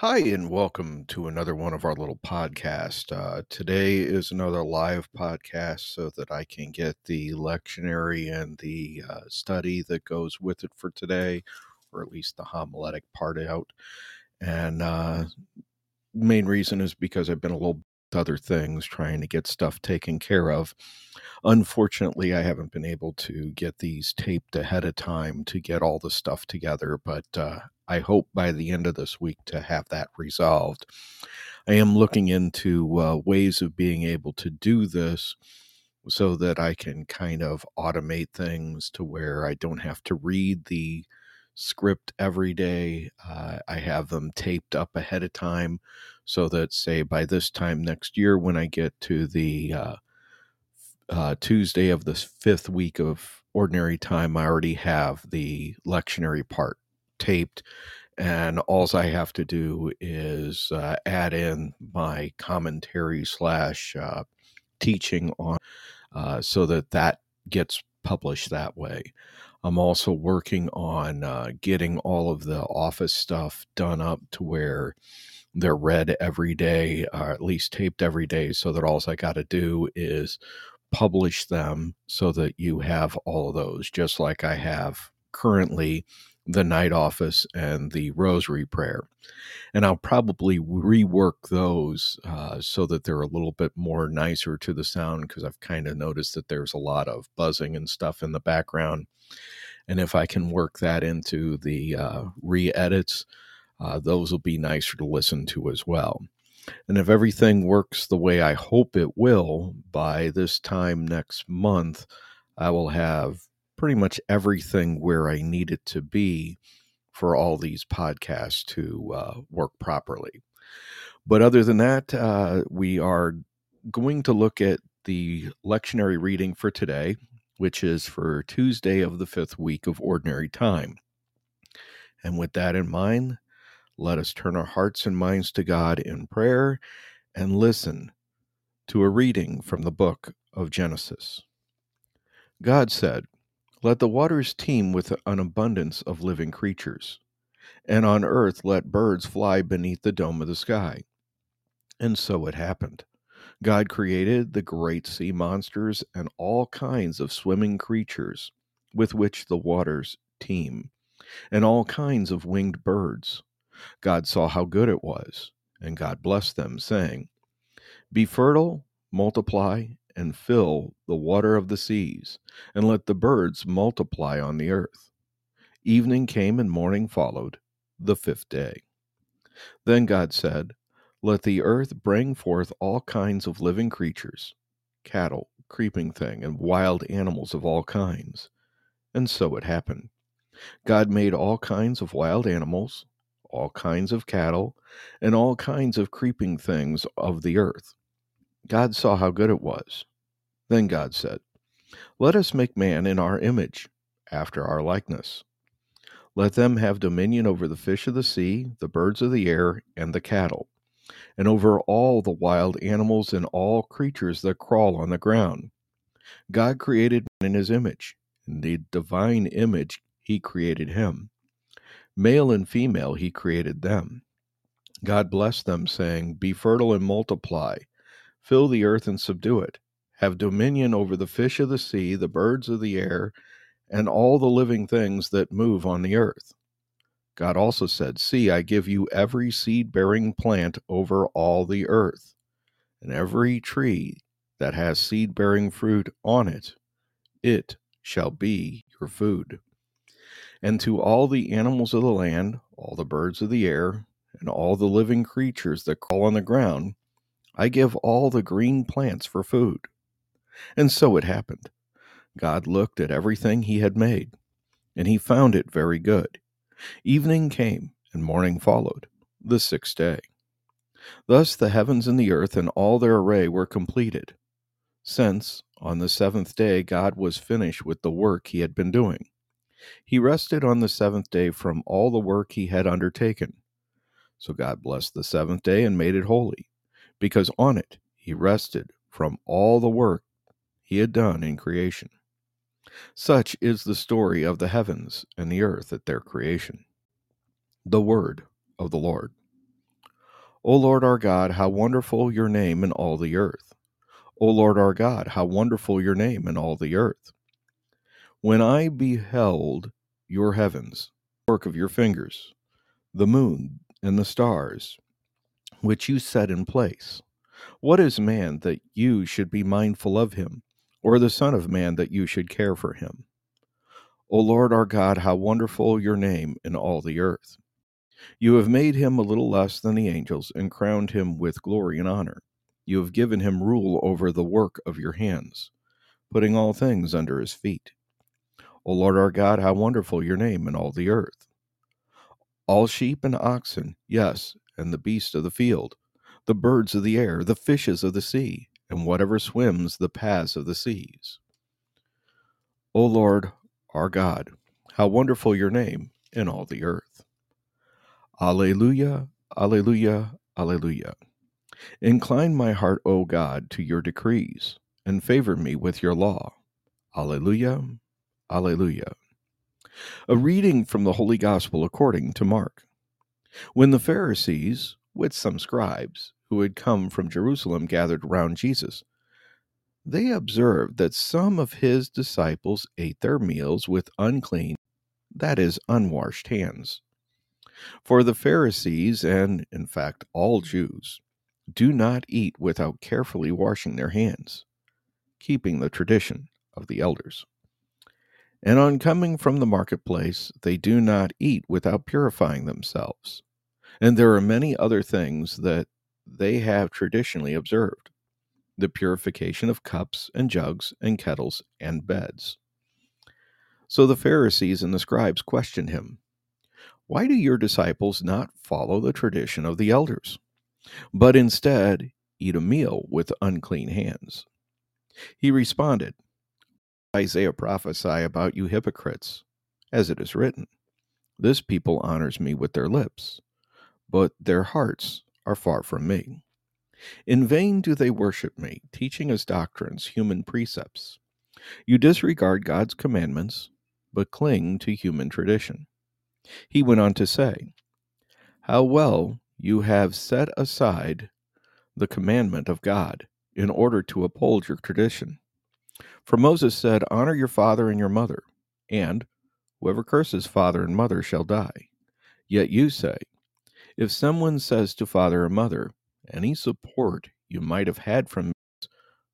Hi, and welcome to another one of our little podcasts. Uh, today is another live podcast so that I can get the lectionary and the uh, study that goes with it for today, or at least the homiletic part out. And uh, main reason is because I've been a little other things trying to get stuff taken care of. Unfortunately, I haven't been able to get these taped ahead of time to get all the stuff together, but uh, I hope by the end of this week to have that resolved. I am looking into uh, ways of being able to do this so that I can kind of automate things to where I don't have to read the script every day. Uh, I have them taped up ahead of time so that, say, by this time next year, when I get to the uh, uh, Tuesday of the fifth week of ordinary time, I already have the lectionary part taped. And all I have to do is uh, add in my commentary slash uh, teaching on uh, so that that gets published that way. I'm also working on uh, getting all of the office stuff done up to where they're read every day, or at least taped every day, so that all I got to do is publish them so that you have all of those, just like I have currently the night office and the rosary prayer. And I'll probably rework those uh, so that they're a little bit more nicer to the sound because I've kind of noticed that there's a lot of buzzing and stuff in the background. And if I can work that into the uh, re edits, uh, those will be nicer to listen to as well. And if everything works the way I hope it will by this time next month, I will have pretty much everything where I need it to be for all these podcasts to uh, work properly. But other than that, uh, we are going to look at the lectionary reading for today, which is for Tuesday of the fifth week of Ordinary Time. And with that in mind, let us turn our hearts and minds to God in prayer and listen to a reading from the book of Genesis. God said, let the waters teem with an abundance of living creatures, and on earth let birds fly beneath the dome of the sky. And so it happened. God created the great sea monsters and all kinds of swimming creatures with which the waters teem, and all kinds of winged birds. God saw how good it was, and God blessed them, saying, Be fertile, multiply, and fill the water of the seas, and let the birds multiply on the earth. Evening came and morning followed, the fifth day. Then God said, Let the earth bring forth all kinds of living creatures, cattle, creeping thing, and wild animals of all kinds. And so it happened. God made all kinds of wild animals, all kinds of cattle, and all kinds of creeping things of the earth God saw how good it was. Then God said, Let us make man in our image, after our likeness. Let them have dominion over the fish of the sea, the birds of the air, and the cattle, and over all the wild animals and all creatures that crawl on the ground. God created man in his image. In the divine image, he created him. Male and female, he created them. God blessed them, saying, Be fertile and multiply Fill the earth and subdue it. Have dominion over the fish of the sea, the birds of the air, and all the living things that move on the earth. God also said, See, I give you every seed bearing plant over all the earth, and every tree that has seed bearing fruit on it, it shall be your food. And to all the animals of the land, all the birds of the air, and all the living creatures that crawl on the ground, I give all the green plants for food. And so it happened. God looked at everything he had made, and he found it very good. Evening came, and morning followed, the sixth day. Thus the heavens and the earth and all their array were completed. Since, on the seventh day, God was finished with the work he had been doing. He rested on the seventh day from all the work he had undertaken. So God blessed the seventh day and made it holy because on it he rested from all the work he had done in creation. Such is the story of the heavens and the earth at their creation. The word of the Lord. O Lord our God, how wonderful your name in all the earth. O Lord our God, how wonderful your name in all the earth. When I beheld your heavens, work of your fingers, the moon and the stars, which you set in place, what is man that you should be mindful of him, or the Son of Man that you should care for him? O Lord our God, how wonderful your name in all the earth. You have made him a little less than the angels and crowned him with glory and honor. You have given him rule over the work of your hands, putting all things under his feet. O Lord our God, how wonderful your name in all the earth. All sheep and oxen, yes, and the beasts of the field, the birds of the air, the fishes of the sea, and whatever swims the paths of the seas. O Lord our God, how wonderful your name in all the earth. Alleluia, Alleluia, Alleluia. Incline my heart, O God, to your decrees, and favor me with your law. Alleluia, Alleluia. A reading from the Holy Gospel according to Mark. When the Pharisees, with some scribes, who had come from Jerusalem gathered round Jesus, they observed that some of his disciples ate their meals with unclean, that is, unwashed hands. For the Pharisees, and in fact all Jews, do not eat without carefully washing their hands, keeping the tradition of the elders. And on coming from the marketplace, they do not eat without purifying themselves. And there are many other things that they have traditionally observed the purification of cups and jugs and kettles and beds. So the Pharisees and the scribes questioned him Why do your disciples not follow the tradition of the elders, but instead eat a meal with unclean hands? He responded, Isaiah prophesy about you hypocrites, as it is written, This people honors me with their lips, but their hearts are far from me. In vain do they worship me, teaching as doctrines human precepts. You disregard God's commandments, but cling to human tradition. He went on to say, How well you have set aside the commandment of God in order to uphold your tradition. For Moses said, Honor your father and your mother, and whoever curses father and mother shall die. Yet you say, If someone says to father or mother, any support you might have had from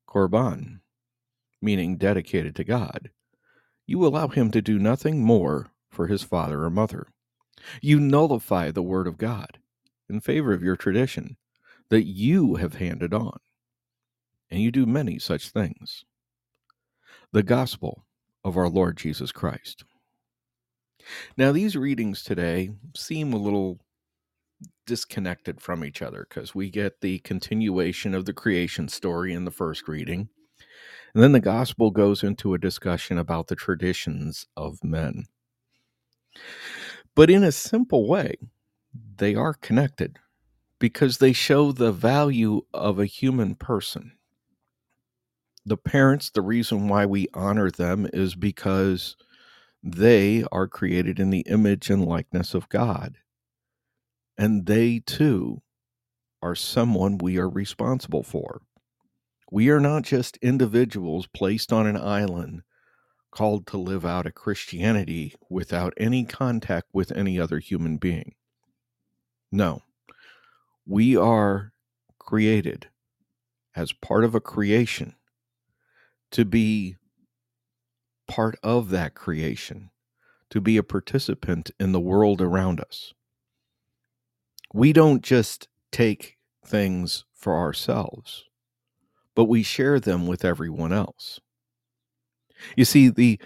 Korban, meaning dedicated to God, you allow him to do nothing more for his father or mother. You nullify the word of God in favor of your tradition that you have handed on. And you do many such things. The Gospel of our Lord Jesus Christ. Now, these readings today seem a little disconnected from each other because we get the continuation of the creation story in the first reading. And then the gospel goes into a discussion about the traditions of men. But in a simple way, they are connected because they show the value of a human person. The parents, the reason why we honor them is because they are created in the image and likeness of God and they too are someone we are responsible for. We are not just individuals placed on an island called to live out a Christianity without any contact with any other human being. No, we are created as part of a creation to be part of that creation, to be a participant in the world around us we don't just take things for ourselves, but we share them with everyone else. You see, the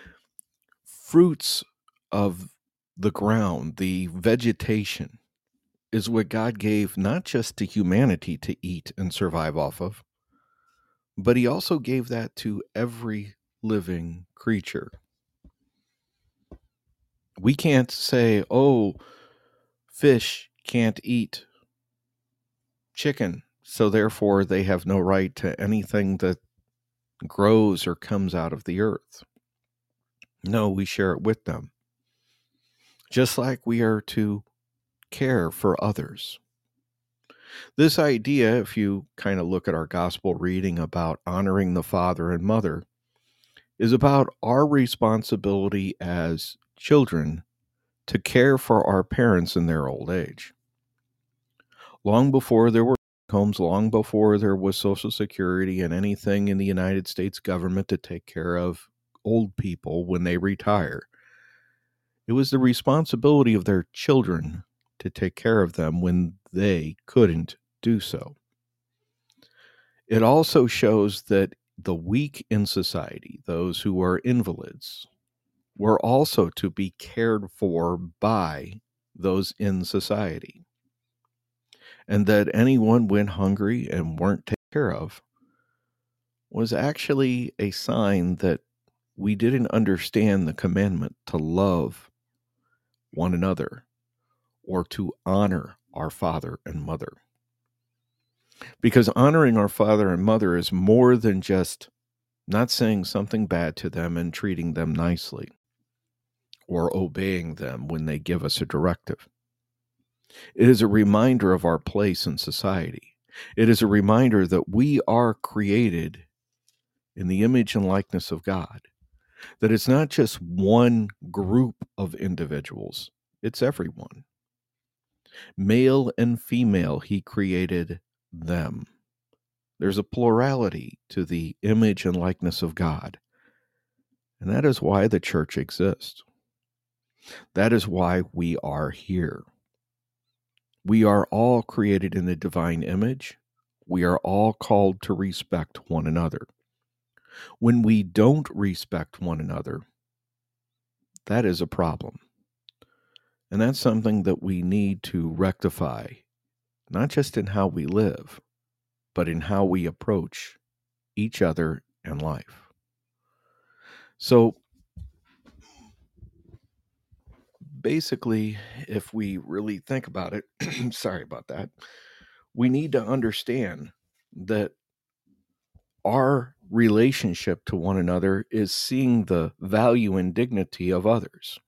fruits of the ground, the vegetation, is what God gave not just to humanity to eat and survive off of, but He also gave that to every living creature. We can't say, oh, fish can't eat chicken, so therefore they have no right to anything that grows or comes out of the earth. No, we share it with them. Just like we are to care for others. This idea, if you kind of look at our gospel reading about honoring the father and mother, is about our responsibility as children to care for our parents in their old age. Long before there were homes, long before there was Social Security and anything in the United States government to take care of old people when they retire, it was the responsibility of their children to take care of them when they couldn't do so. It also shows that the weak in society, those who are invalids, were also to be cared for by those in society. And that anyone went hungry and weren't taken care of was actually a sign that we didn't understand the commandment to love one another or to honor our father and mother. Because honoring our father and mother is more than just not saying something bad to them and treating them nicely or obeying them when they give us a directive. It is a reminder of our place in society. It is a reminder that we are created in the image and likeness of God, that it's not just one group of individuals, it's everyone. Male and female, he created them. There's a plurality to the image and likeness of God. And that is why the church exists. That is why we are here. We are all created in the divine image. We are all called to respect one another. When we don't respect one another, that is a problem. And that's something that we need to rectify, not just in how we live, but in how we approach each other and life. So, basically, if we really think about it, sorry about that, we need to understand that our relationship to one another is seeing the value and dignity of others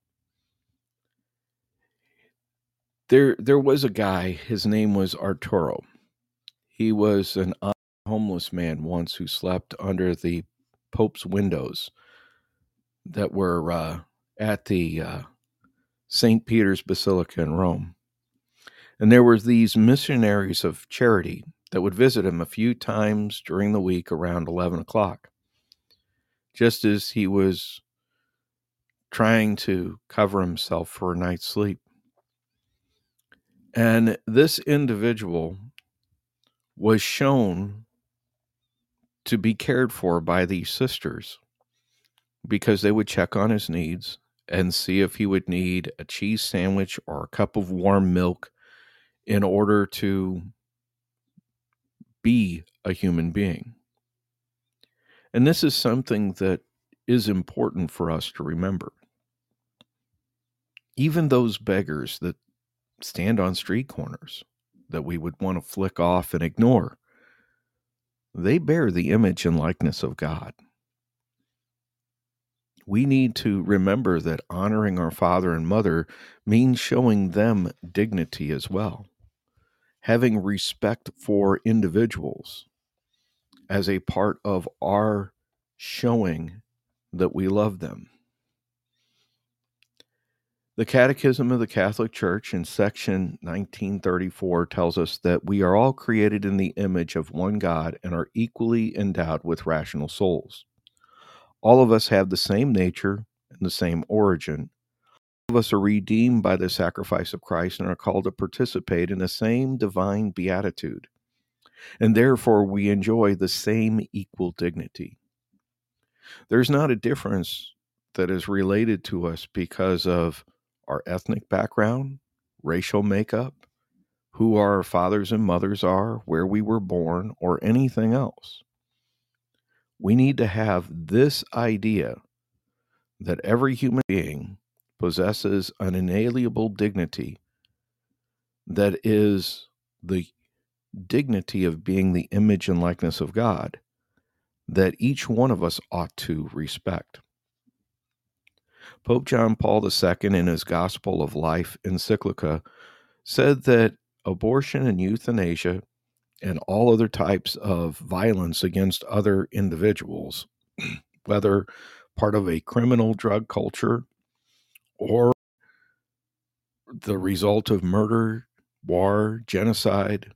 there there was a guy his name was arturo. He was an homeless man once who slept under the pope's windows that were uh, at the uh, st peter's basilica in rome. And there were these missionaries of charity that would visit him a few times during the week around 11 o'clock. Just as he was trying to cover himself for a night's sleep and this individual was shown to be cared for by these sisters because they would check on his needs and see if he would need a cheese sandwich or a cup of warm milk in order to be a human being. And this is something that is important for us to remember. Even those beggars that stand on street corners that we would want to flick off and ignore. They bear the image and likeness of God. We need to remember that honoring our father and mother means showing them dignity as well, having respect for individuals as a part of our showing that we love them. The Catechism of the Catholic Church in section 1934 tells us that we are all created in the image of one God and are equally endowed with rational souls. All of us have the same nature and the same origin. All of us are redeemed by the sacrifice of Christ and are called to participate in the same divine beatitude. And therefore, we enjoy the same equal dignity. There's not a difference that is related to us because of our ethnic background, racial makeup, who our fathers and mothers are, where we were born, or anything else. We need to have this idea that every human being possesses an inalienable dignity that is the dignity of being the image and likeness of God that each one of us ought to respect. Pope John Paul II, in his Gospel of Life encyclica, said that abortion and euthanasia and all other types of violence against other individuals, whether part of a criminal drug culture or the result of murder, war, genocide,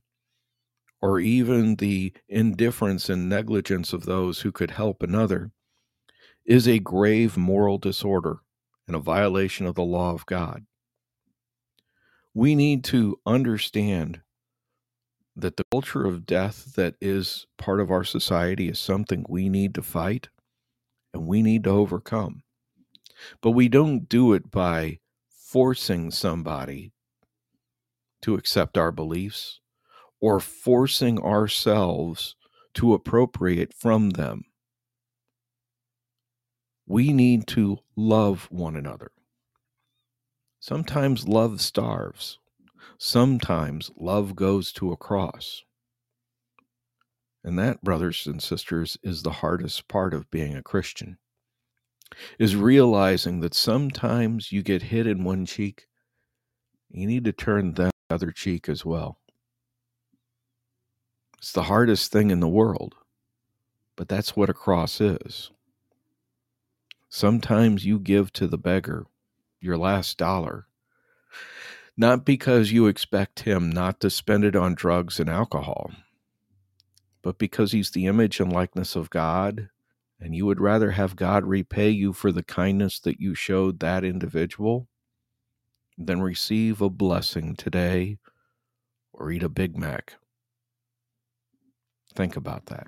or even the indifference and negligence of those who could help another, is a grave moral disorder and a violation of the law of God. We need to understand that the culture of death that is part of our society is something we need to fight and we need to overcome. But we don't do it by forcing somebody to accept our beliefs or forcing ourselves to appropriate from them. We need to love one another. Sometimes love starves. Sometimes love goes to a cross. And that, brothers and sisters, is the hardest part of being a Christian. Is realizing that sometimes you get hit in one cheek, you need to turn that other cheek as well. It's the hardest thing in the world, but that's what a cross is. Sometimes you give to the beggar your last dollar, not because you expect him not to spend it on drugs and alcohol, but because he's the image and likeness of God, and you would rather have God repay you for the kindness that you showed that individual than receive a blessing today or eat a Big Mac. Think about that.